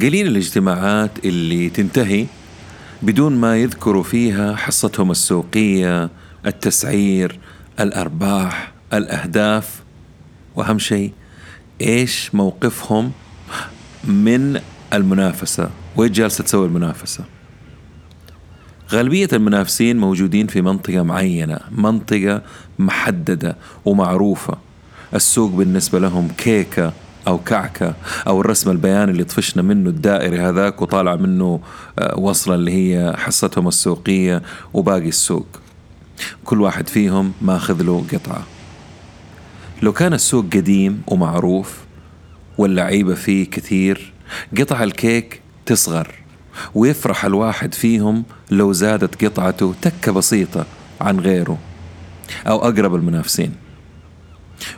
قليل الاجتماعات اللي تنتهي بدون ما يذكروا فيها حصتهم السوقية التسعير الأرباح الأهداف. وأهم شيء إيش موقفهم من المنافسة؟ وإيش جالسة تسوي المنافسة؟ غالبية المنافسين موجودين في منطقة معينة منطقة محددة ومعروفة. السوق بالنسبة لهم كيكة أو كعكة أو الرسم البياني اللي طفشنا منه الدائري هذاك وطالع منه آه، وصلة اللي هي حصتهم السوقية وباقي السوق. كل واحد فيهم ماخذ له قطعة. لو كان السوق قديم ومعروف واللعيبة فيه كثير قطع الكيك تصغر ويفرح الواحد فيهم لو زادت قطعته تكة بسيطة عن غيره أو أقرب المنافسين.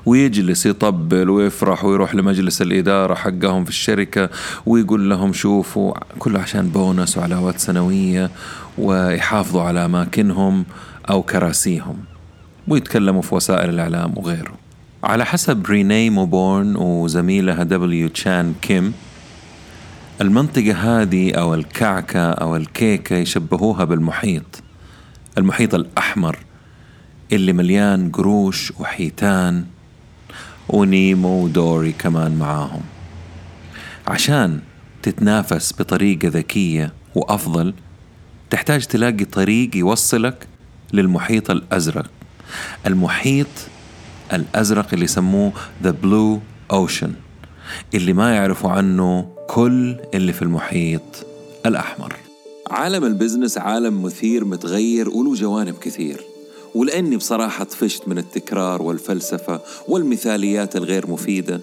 ويجلس يطبل ويفرح ويروح لمجلس الإدارة حقهم في الشركة ويقول لهم شوفوا كله عشان بونس وعلاوات سنوية ويحافظوا على أماكنهم أو كراسيهم ويتكلموا في وسائل الإعلام وغيره على حسب رينيه موبورن وزميلها W. تشان كيم المنطقة هذه أو الكعكة أو الكيكة يشبهوها بالمحيط المحيط الأحمر اللي مليان قروش وحيتان ونيمو ودوري كمان معاهم. عشان تتنافس بطريقة ذكية وأفضل تحتاج تلاقي طريق يوصلك للمحيط الأزرق. المحيط الأزرق اللي يسموه The Blue Ocean اللي ما يعرفوا عنه كل اللي في المحيط الأحمر. عالم البزنس عالم مثير متغير وله جوانب كثير. ولأني بصراحة طفشت من التكرار والفلسفة والمثاليات الغير مفيدة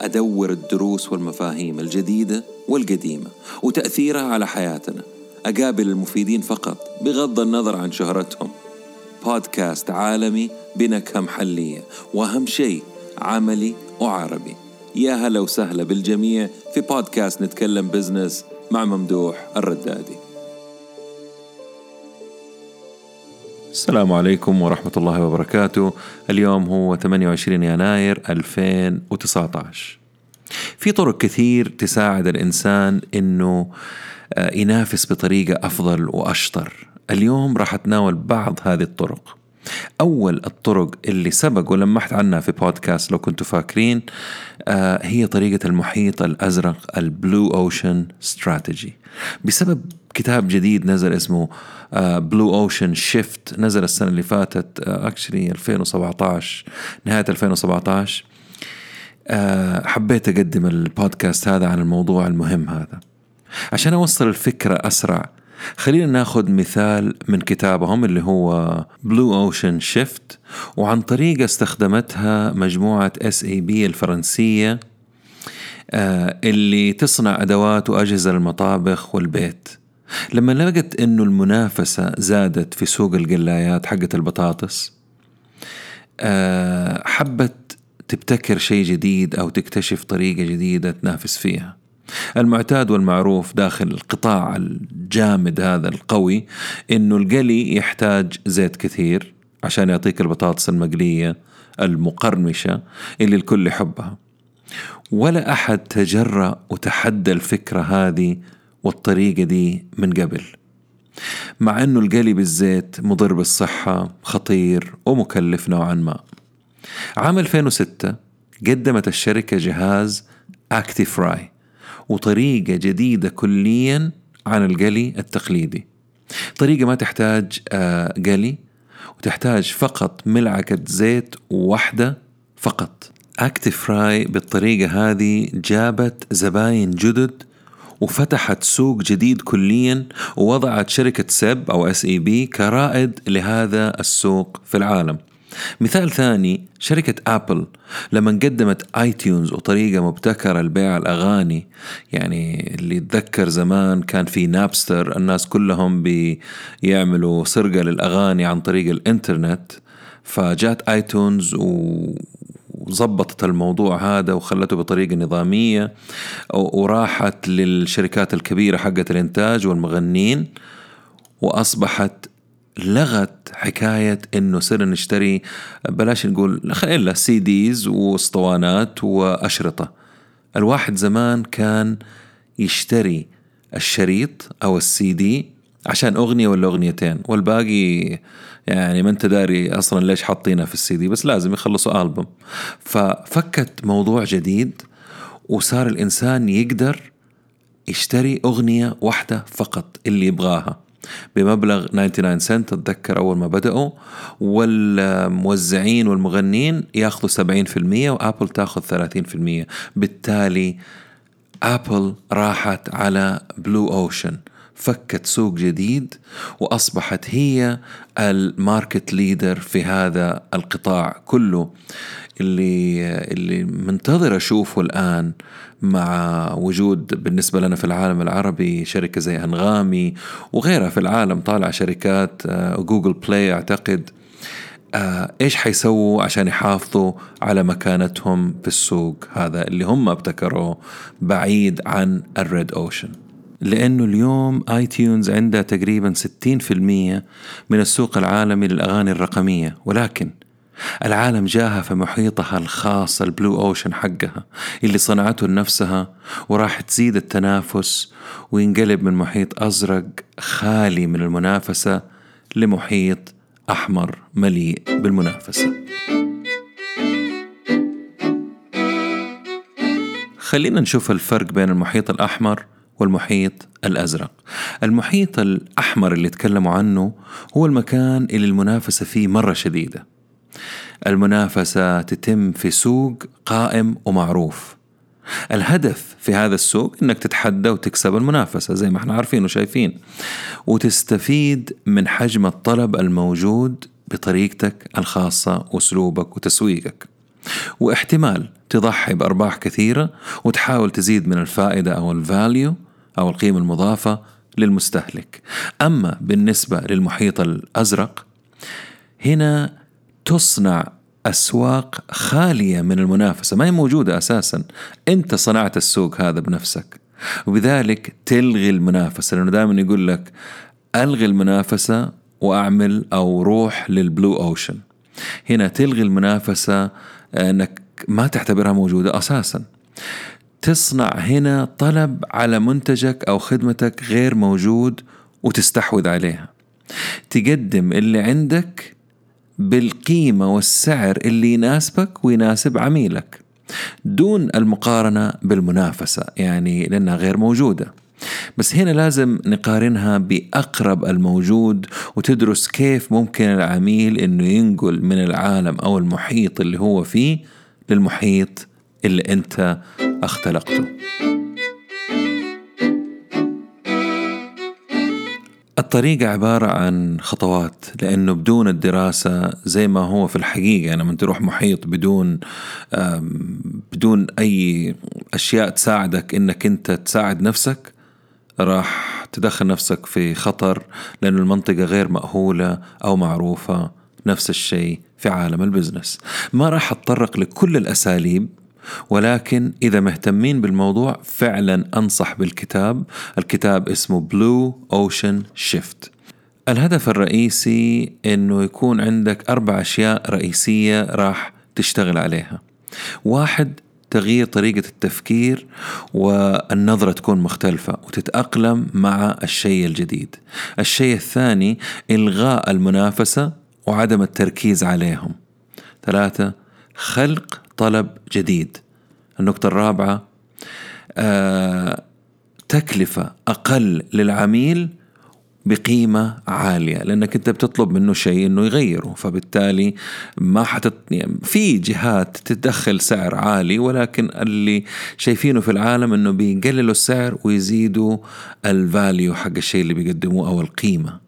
أدور الدروس والمفاهيم الجديدة والقديمة وتأثيرها على حياتنا أقابل المفيدين فقط بغض النظر عن شهرتهم. بودكاست عالمي بنكهة محلية وأهم شيء عملي وعربي. يا هلا وسهلا بالجميع في بودكاست نتكلم بزنس مع ممدوح الردادي. السلام عليكم ورحمة الله وبركاته. اليوم هو 28 يناير 2019 في طرق كثير تساعد الإنسان أنه آه، ينافس بطريقة أفضل وأشطر. اليوم راح أتناول بعض هذه الطرق. أول الطرق اللي سبق ولمحت عنها في بودكاست لو كنتوا فاكرين آه هي طريقة المحيط الأزرق ال Blue Ocean Strategy بسبب كتاب جديد نزل اسمه Blue Ocean Shift نزل السنة اللي فاتت actually uh, 2017 نهاية 2017 uh, حبيت أقدم البودكاست هذا عن الموضوع المهم هذا. عشان أوصل الفكرة أسرع خلينا ناخذ مثال من كتابهم اللي هو Blue Ocean Shift وعن طريقة استخدمتها مجموعة SEB الفرنسية آه، اللي تصنع أدوات وأجهزة للمطابخ والبيت. لما لقت إنه المنافسة زادت في سوق القلايات حقت البطاطس آه، حبت تبتكر شيء جديد أو تكتشف طريقة جديدة تنافس فيها. المعتاد والمعروف داخل القطاع الجامد هذا القوي إنه القلي يحتاج زيت كثير عشان يعطيك البطاطس المقلية المقرمشة اللي الكل يحبها. ولا أحد تجرأ وتحدى الفكرة هذه والطريقة دي من قبل. مع أنه القلي بالزيت مضر بالصحة خطير ومكلف نوعا ما. عام 2006 قدمت الشركة جهاز ActiFry وطريقة جديدة كليا عن القلي التقليدي. طريقة ما تحتاج آه، قلي وتحتاج فقط ملعقة زيت واحدة فقط. ActiFry بالطريقة هذه جابت زباين جدد وفتحت سوق جديد كليا ووضعت شركة SEB أو SEB كرائد لهذا السوق في العالم. مثال ثاني شركة أبل لما قدمت iTunes وطريقة مبتكرة لبيع الأغاني. يعني اللي يتذكر زمان كان في Napster الناس كلهم بيعملوا سرقة للأغاني عن طريق الإنترنت. فجات iTunes و وظبطت الموضوع هذا وخلته بطريقة نظامية وراحت للشركات الكبيرة حقت الإنتاج والمغنين وأصبحت لغت حكاية إنه صرنا نشتري بلاش نقول ال CDs واسطوانات وأشرطة. الواحد زمان كان يشتري الشريط أو السي دي عشان أغنية ولا أغنيتين والباقي يعني ما انت داري أصلا ليش حاطينها في السي دي بس لازم يخلصوا ألبوم. ففكت موضوع جديد وصار الإنسان يقدر يشتري أغنية واحدة فقط اللي يبغاها. بمبلغ 99 سنت أتذكر أول ما بدأوا والموزعين والمغنين ياخذوا 70% و Apple تاخذ 30% بالتالي Apple راحت على blue ocean فكت سوق جديد وأصبحت هي ال market leader في هذا القطاع كله. اللي اللي منتظر أشوفه الآن مع وجود بالنسبة لنا في العالم العربي شركة زي أنغامي وغيرها في العالم طالع شركات Google Play أعتقد. آه، إيش حيسووا عشان يحافظوا على مكانتهم في السوق هذا اللي هم ابتكروه بعيد عن ال red ocean؟ لأنه اليوم iTunes عندها تقريبا 60% من السوق العالمي للأغاني الرقمية ولكن العالم جاها في محيطها الخاص البلو أوشن حقها اللي صنعته لنفسها وراح تزيد التنافس وينقلب من محيط أزرق خالي من المنافسة لمحيط أحمر مليء بالمنافسة. خلينا نشوف الفرق بين المحيط الأحمر والمحيط الأزرق. المحيط الأحمر اللي تكلموا عنه هو المكان اللي المنافسة فيه مرة شديدة. المنافسة تتم في سوق قائم ومعروف. الهدف في هذا السوق إنك تتحدى وتكسب المنافسة زي ما إحنا عارفين وشايفين وتستفيد من حجم الطلب الموجود بطريقتك الخاصة وأسلوبك وتسويقك. واحتمال تضحي بأرباح كثيرة وتحاول تزيد من الفائدة أو الفاليو أو القيمة المضافة للمستهلك. أما بالنسبة للمحيط الأزرق هنا تصنع أسواق خالية من المنافسة ما هي موجودة أساسا. أنت صنعت السوق هذا بنفسك وبذلك تلغي المنافسة لأنه دائما يقول لك ألغي المنافسة وأعمل أو روح للبلو أوشن. هنا تلغي المنافسة أنك ما تعتبرها موجودة أساسا. تصنع هنا طلب على منتجك أو خدمتك غير موجود وتستحوذ عليها. تقدم اللي عندك بالقيمة والسعر اللي يناسبك ويناسب عميلك دون المقارنة بالمنافسة يعني لأنها غير موجودة. بس هنا لازم نقارنها بأقرب الموجود وتدرس كيف ممكن العميل إنه ينقل من العالم أو المحيط اللي هو فيه للمحيط اللي انت اختلقته. الطريقة عبارة عن خطوات لأنه بدون الدراسة زي ما هو في الحقيقة يعني لما تروح محيط بدون بدون أي أشياء تساعدك إنك أنت تساعد نفسك راح تدخل نفسك في خطر لأن المنطقة غير مأهولة أو معروفة نفس الشيء في عالم ال business. ما راح أتطرق لكل الأساليب ولكن إذا مهتمين بالموضوع فعلا أنصح بالكتاب. الكتاب اسمه Blue Ocean Shift الهدف الرئيسي أنه يكون عندك أربع أشياء رئيسية راح تشتغل عليها. واحد تغيير طريقة التفكير والنظرة تكون مختلفة وتتأقلم مع الشيء الجديد. الشيء الثاني إلغاء المنافسة وعدم التركيز عليهم. ثلاثة خلق طلب جديد. النقطة الرابعة آه تكلفة أقل للعميل بقيمة عالية لأنك أنت بتطلب منه شيء أنه يغيره فبالتالي ما حتت يعني في جهات تدخل سعر عالي ولكن اللي شايفينه في العالم أنه بيقللوا السعر ويزيدوا الفاليو حق الشيء اللي بيقدموه أو القيمة.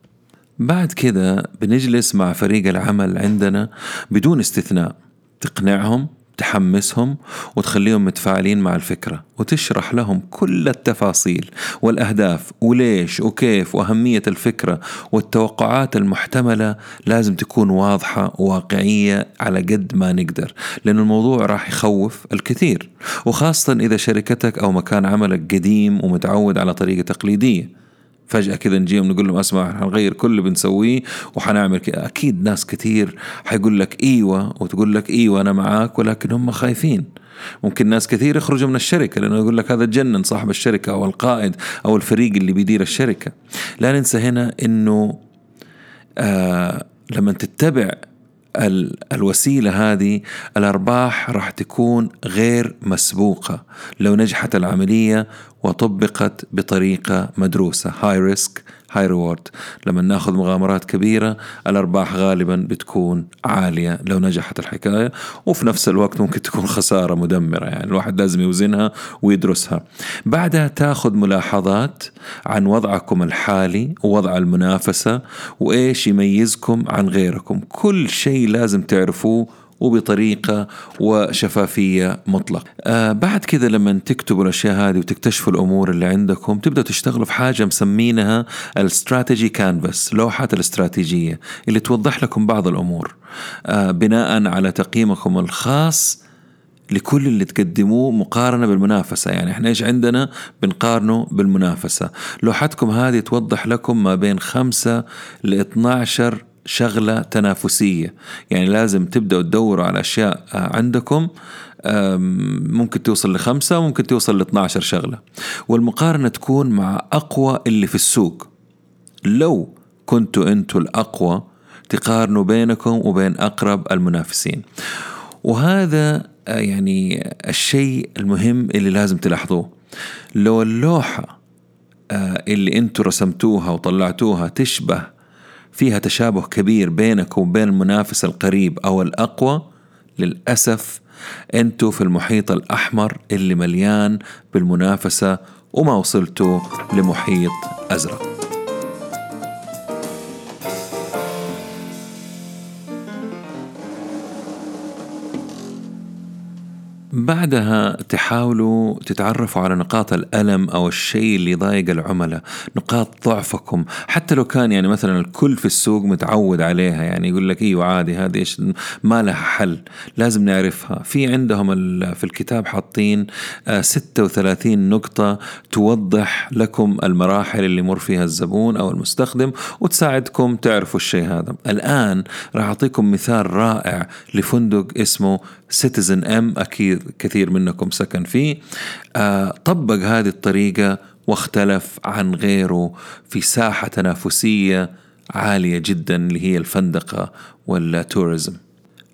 بعد كده بنجلس مع فريق العمل عندنا بدون استثناء تقنعهم تحمسهم وتخليهم متفاعلين مع الفكرة وتشرح لهم كل التفاصيل والأهداف وليش وكيف وأهمية الفكرة والتوقعات المحتملة لازم تكون واضحة وواقعية على قد ما نقدر لأن الموضوع راح يخوف الكثير وخاصة إذا شركتك أو مكان عملك قديم ومتعود على طريقة تقليدية. فجأة كذا نجيهم نقول لهم أسمع حنغير كل اللي بنسويه وحنعمل كذا. أكيد ناس كثير حيقول لك إيوة وتقول لك إيوة أنا معاك ولكن هم خايفين. ممكن ناس كثير يخرجوا من الشركة لأنه يقول لك هذا تجنن صاحب الشركة أو القائد أو الفريق اللي بيدير الشركة. لا ننسى هنا أنه آه لما تتبع الوسيلة هذه الأرباح راح تكون غير مسبوقة لو نجحت العملية وطبقت بطريقة مدروسة. high risk high reward لما ناخذ مغامرات كبيرة الأرباح غالبا بتكون عالية لو نجحت الحكاية وفي نفس الوقت ممكن تكون خسارة مدمرة. يعني الواحد لازم يوزنها ويدرسها. بعدها تاخذ ملاحظات عن وضعكم الحالي ووضع المنافسة وإيش يميزكم عن غيركم. كل شيء لازم تعرفوه وبطريقة وشفافية مطلقة. آه بعد كذا لما تكتبوا الأشياء هذه وتكتشفوا الأمور اللي عندكم تبدأوا تشتغلوا في حاجة مسمينها الاستراتيجي كانفاس لوحة الاستراتيجية اللي توضح لكم بعض الأمور. آه بناء على تقييمكم الخاص لكل اللي تقدموه مقارنة بالمنافسة. يعني إحنا إيش عندنا؟ بنقارنه بالمنافسة. لوحتكم هذه توضح لكم ما بين خمسة ل 12 شغلة تنافسية. يعني لازم تبدأوا تدوروا على أشياء آه، عندكم ممكن توصل لخمسة وممكن توصل ل 12 شغلة. والمقارنة تكون مع أقوى اللي في السوق. لو كنتوا أنتوا الأقوى تقارنوا بينكم وبين أقرب المنافسين. وهذا آه، يعني الشيء المهم اللي لازم تلاحظوه. لو اللوحة آه، اللي أنتوا رسمتوها وطلعتوها تشبه فيها تشابه كبير بينك وبين المنافس القريب أو الأقوى للأسف أنتوا في المحيط الأحمر اللي مليان بالمنافسة وما وصلتوا لمحيط أزرق. بعدها تحاولوا تتعرفوا على نقاط الألم أو الشيء اللي يضايق العملاء نقاط ضعفكم. حتى لو كان يعني مثلا الكل في السوق متعود عليها يعني يقول لك إيوه عادي هذه إيش ما لها حل لازم نعرفها. في عندهم في الكتاب حاطين 36 آه، نقطة توضح لكم المراحل اللي يمر فيها الزبون أو المستخدم وتساعدكم تعرفوا الشيء هذا. الآن راح أعطيكم مثال رائع لفندق اسمه citizenM أكيد كثير منكم سكن فيه. آه طبق هذه الطريقة واختلف عن غيره في ساحة تنافسية عالية جدا اللي هي الفندقة وال tourism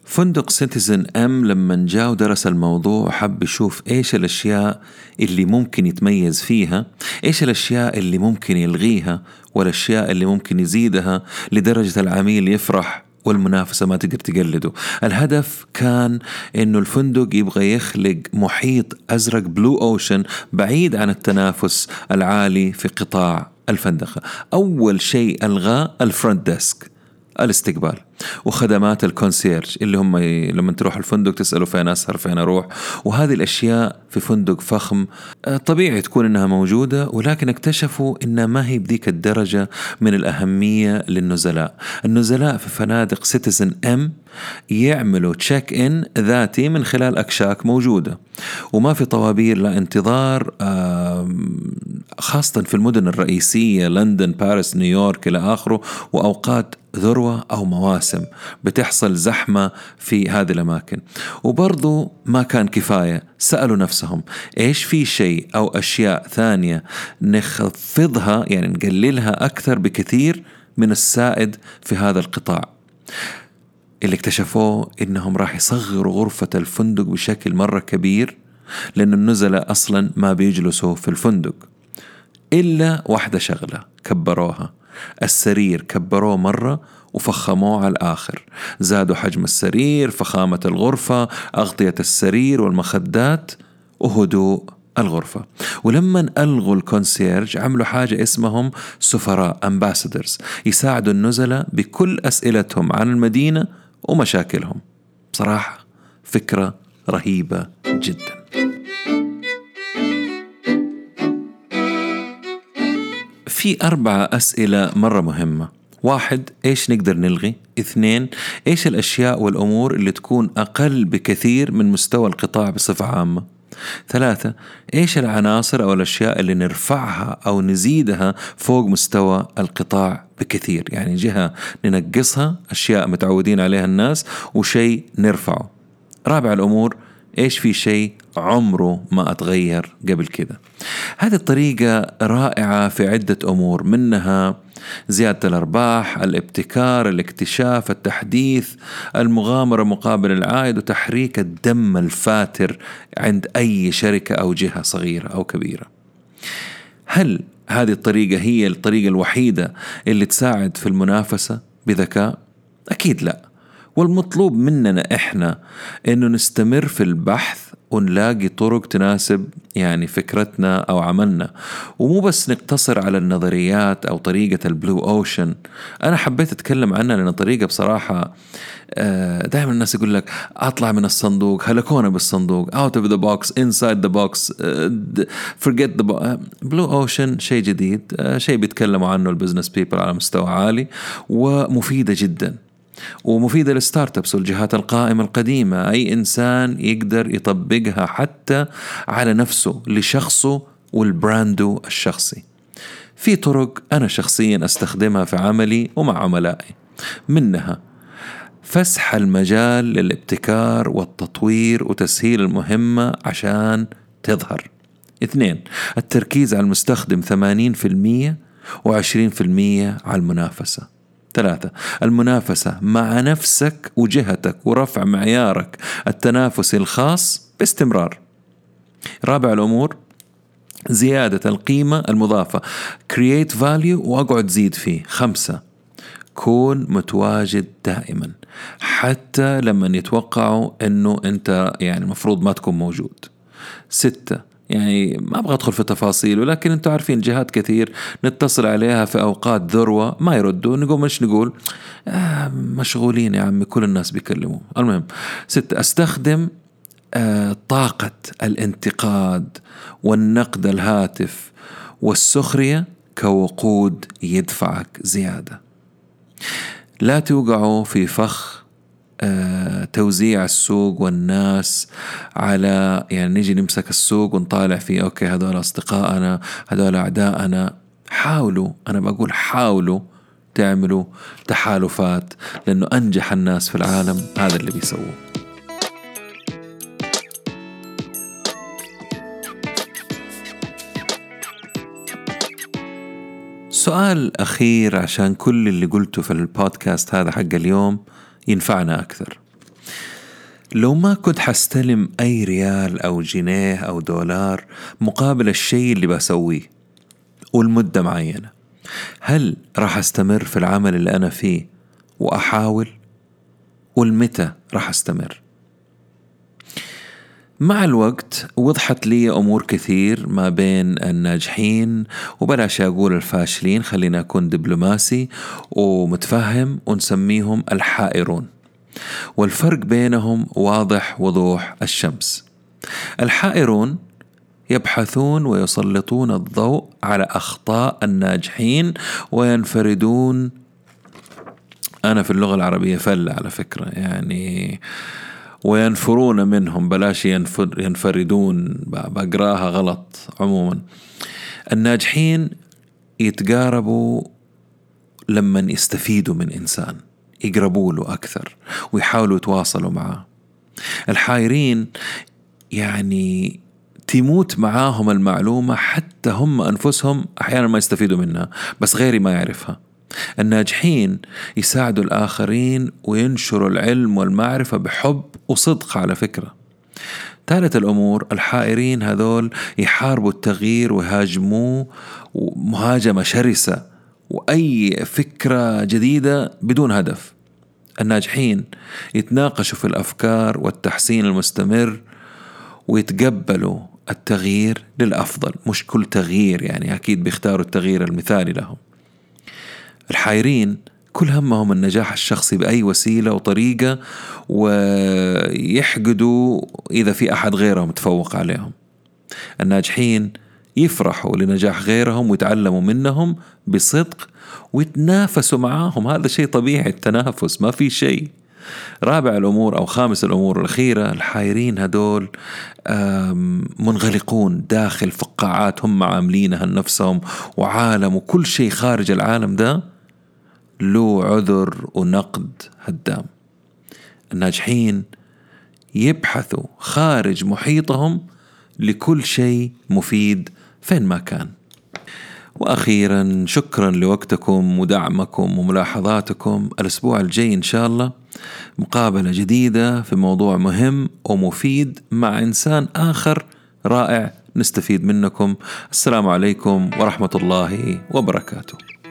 فندق citizenM لما جاء ودرس الموضوع حب يشوف إيش الأشياء اللي ممكن يتميز فيها إيش الأشياء اللي ممكن يلغيها والأشياء اللي ممكن يزيدها لدرجة العميل يفرح والمنافسة ما تقدر تقلده. الهدف كان إنه الفندق يبغى يخلق محيط أزرق blue ocean بعيد عن التنافس العالي في قطاع الفندقة أول شيء ألغاه ال front desk الاستقبال وخدمات ال concierge اللي هم لما تروح الفندق تسألوا فين أسهر فين أروح. وهذه الأشياء في فندق فخم آه، طبيعي تكون إنها موجودة ولكن اكتشفوا إنها ما هي بذيك الدرجة من الأهمية للنزلاء. النزلاء في فنادق citizenM يعملوا check in ذاتي من خلال أكشاك موجودة. وما في طوابير لا انتظار خاصة في المدن الرئيسية لندن باريس نيويورك إلى آخره وأوقات ذروة أو مواسم بتحصل زحمة في هذه الأماكن. وبرضو ما كان كفاية سألوا نفسهم إيش في شيء أو أشياء ثانية نخفضها يعني نقللها أكثر بكثير من السائد في هذا القطاع. اللي اكتشفوه إنهم راح يصغروا غرفة الفندق بشكل مرة كبير لأن النزلاء أصلا ما بيجلسوا في الفندق. إلا واحدة شغلة كبروها. السرير كبروه مرة وفخموه على الآخر. زادوا حجم السرير فخامة الغرفة أغطية السرير والمخدات وهدوء الغرفة. ولما ألغوا الكونسيرج عملوا حاجة اسمهم سفراء أمباسدرز يساعدوا النزلاء بكل أسئلتهم عن المدينة ومشاكلهم. بصراحة فكرة رهيبة جدا. في أربعة أسئلة مرة مهمة. واحد إيش نقدر نلغي؟ اثنين إيش الأشياء والأمور اللي تكون أقل بكثير من مستوى القطاع بصفة عامة؟ ثلاثة إيش العناصر أو الأشياء اللي نرفعها أو نزيدها فوق مستوى القطاع بكثير؟ يعني جهة ننقصها أشياء متعودين عليها الناس وشيء نرفعه. رابع الأمور إيش في شيء عمره ما أتغير قبل كده هذه الطريقة رائعة في عدة أمور منها زيادة الأرباح، الابتكار، الاكتشاف، التحديث، المغامرة مقابل العائد وتحريك الدم الفاتر عند أي شركة أو جهة صغيرة أو كبيرة. هل هذه الطريقة هي الطريقة الوحيدة اللي تساعد في المنافسة بذكاء؟ أكيد لا. والمطلوب مننا إحنا إنه نستمر في البحث ونلاقي طرق تناسب يعني فكرتنا أو عملنا. ومو بس نقتصر على النظريات أو طريقة ال blue ocean. أنا حبيت أتكلم عنها لأن طريقة بصراحة آه، دائما الناس يقول لك أطلع من الصندوق هلكونا بالصندوق out of the box inside the box forget that blue ocean شيء جديد آه، شيء بيتكلموا عنه ال business people على مستوى عالي ومفيدة جدا. ومفيدة لل startups والجهات القائمة القديمة. أي إنسان يقدر يطبقها حتى على نفسه لشخصه والبراندو الشخصي. في طرق أنا شخصيا أستخدمها في عملي ومع عملائي. منها فسح المجال للابتكار والتطوير وتسهيل المهمة عشان تظهر. اثنين التركيز على المستخدم 80% و20% على المنافسة. ثلاثة المنافسة مع نفسك وجهتك ورفع معيارك التنافسي الخاص باستمرار. رابع الأمور زيادة القيمة المضافة. Create value وأقعد زيد فيه. خمسة كون متواجد دائما. حتى لما يتوقعوا إنه أنت يعني المفروض ما تكون موجود. ستة يعني ما أبغى أدخل في تفاصيل ولكن أنتم عارفين جهات كثير نتصل عليها في أوقات ذروة ما يردوا نقوم إيش نقول؟ آه مشغولين يا عمي كل الناس بيكلموا المهم ستة أستخدم آه طاقة الانتقاد والنقد الهاتف والسخرية كوقود يدفعك زيادة لا توقعوا في فخ توزيع السوق والناس على يعني نيجي نمسك السوق ونطالع فيه أوكي هذول اصدقائنا هذول اعدائنا حاولوا أنا بقول حاولوا تعملوا تحالفات لأنه أنجح الناس في العالم هذا اللي بيسووه. سؤال أخير عشان كل اللي قلته في البودكاست هذا حق اليوم. ينفعنا أكثر. لو ما كنت حستلم أي ريال أو جنيه أو دولار مقابل الشيء اللي بسويه ولمدة معينة هل راح أستمر في العمل اللي أنا فيه وأحاول؟ والمتى راح أستمر؟ مع الوقت وضحت لي أمور كثير ما بين الناجحين وبلاش أقول الفاشلين خلينا أكون دبلوماسي ومتفهم ونسميهم الحائرون. والفرق بينهم واضح وضوح الشمس. الحائرون يبحثون ويسلطون الضوء على أخطاء الناجحين وينفردون. أنا في اللغة العربية فلة على فكرة يعني وينفرون منهم بلاش ينفر ينفردون بقراها غلط عموما. الناجحين يتقاربوا لما يستفيدوا من إنسان يقربوا له أكثر ويحاولوا يتواصلوا معه الحايرين يعني تموت معاهم المعلومة حتى هم أنفسهم أحيانا ما يستفيدوا منها بس غيري ما يعرفها. الناجحين يساعدوا الآخرين وينشروا العلم والمعرفة بحب وصدق على فكرة. ثالث الأمور الحائرين هذول يحاربوا التغيير ويهاجموه مهاجمة شرسة وأي فكرة جديدة بدون هدف. الناجحين يتناقشوا في الأفكار والتحسين المستمر ويتقبلوا التغيير للأفضل مش كل تغيير يعني أكيد بيختاروا التغيير المثالي لهم. الحايرين كل همهم النجاح الشخصي بأي وسيلة وطريقة ويحقدوا إذا في أحد غيرهم تفوق عليهم. الناجحين يفرحوا لنجاح غيرهم ويتعلموا منهم بصدق ويتنافسوا معاهم. هذا شيء طبيعي التنافس ما في شيء. رابع الأمور أو خامس الأمور الأخيرة الحايرين هدول منغلقون داخل فقاعات هم عاملينها لنفسهم وعالم وكل شيء خارج العالم ده. له عذر ونقد هدام. الناجحين يبحثوا خارج محيطهم لكل شيء مفيد فين ما كان. وأخيرا شكرا لوقتكم ودعمكم وملاحظاتكم. الأسبوع الجاي إن شاء الله مقابلة جديدة في موضوع مهم ومفيد مع إنسان آخر رائع نستفيد منكم. السلام عليكم ورحمة الله وبركاته.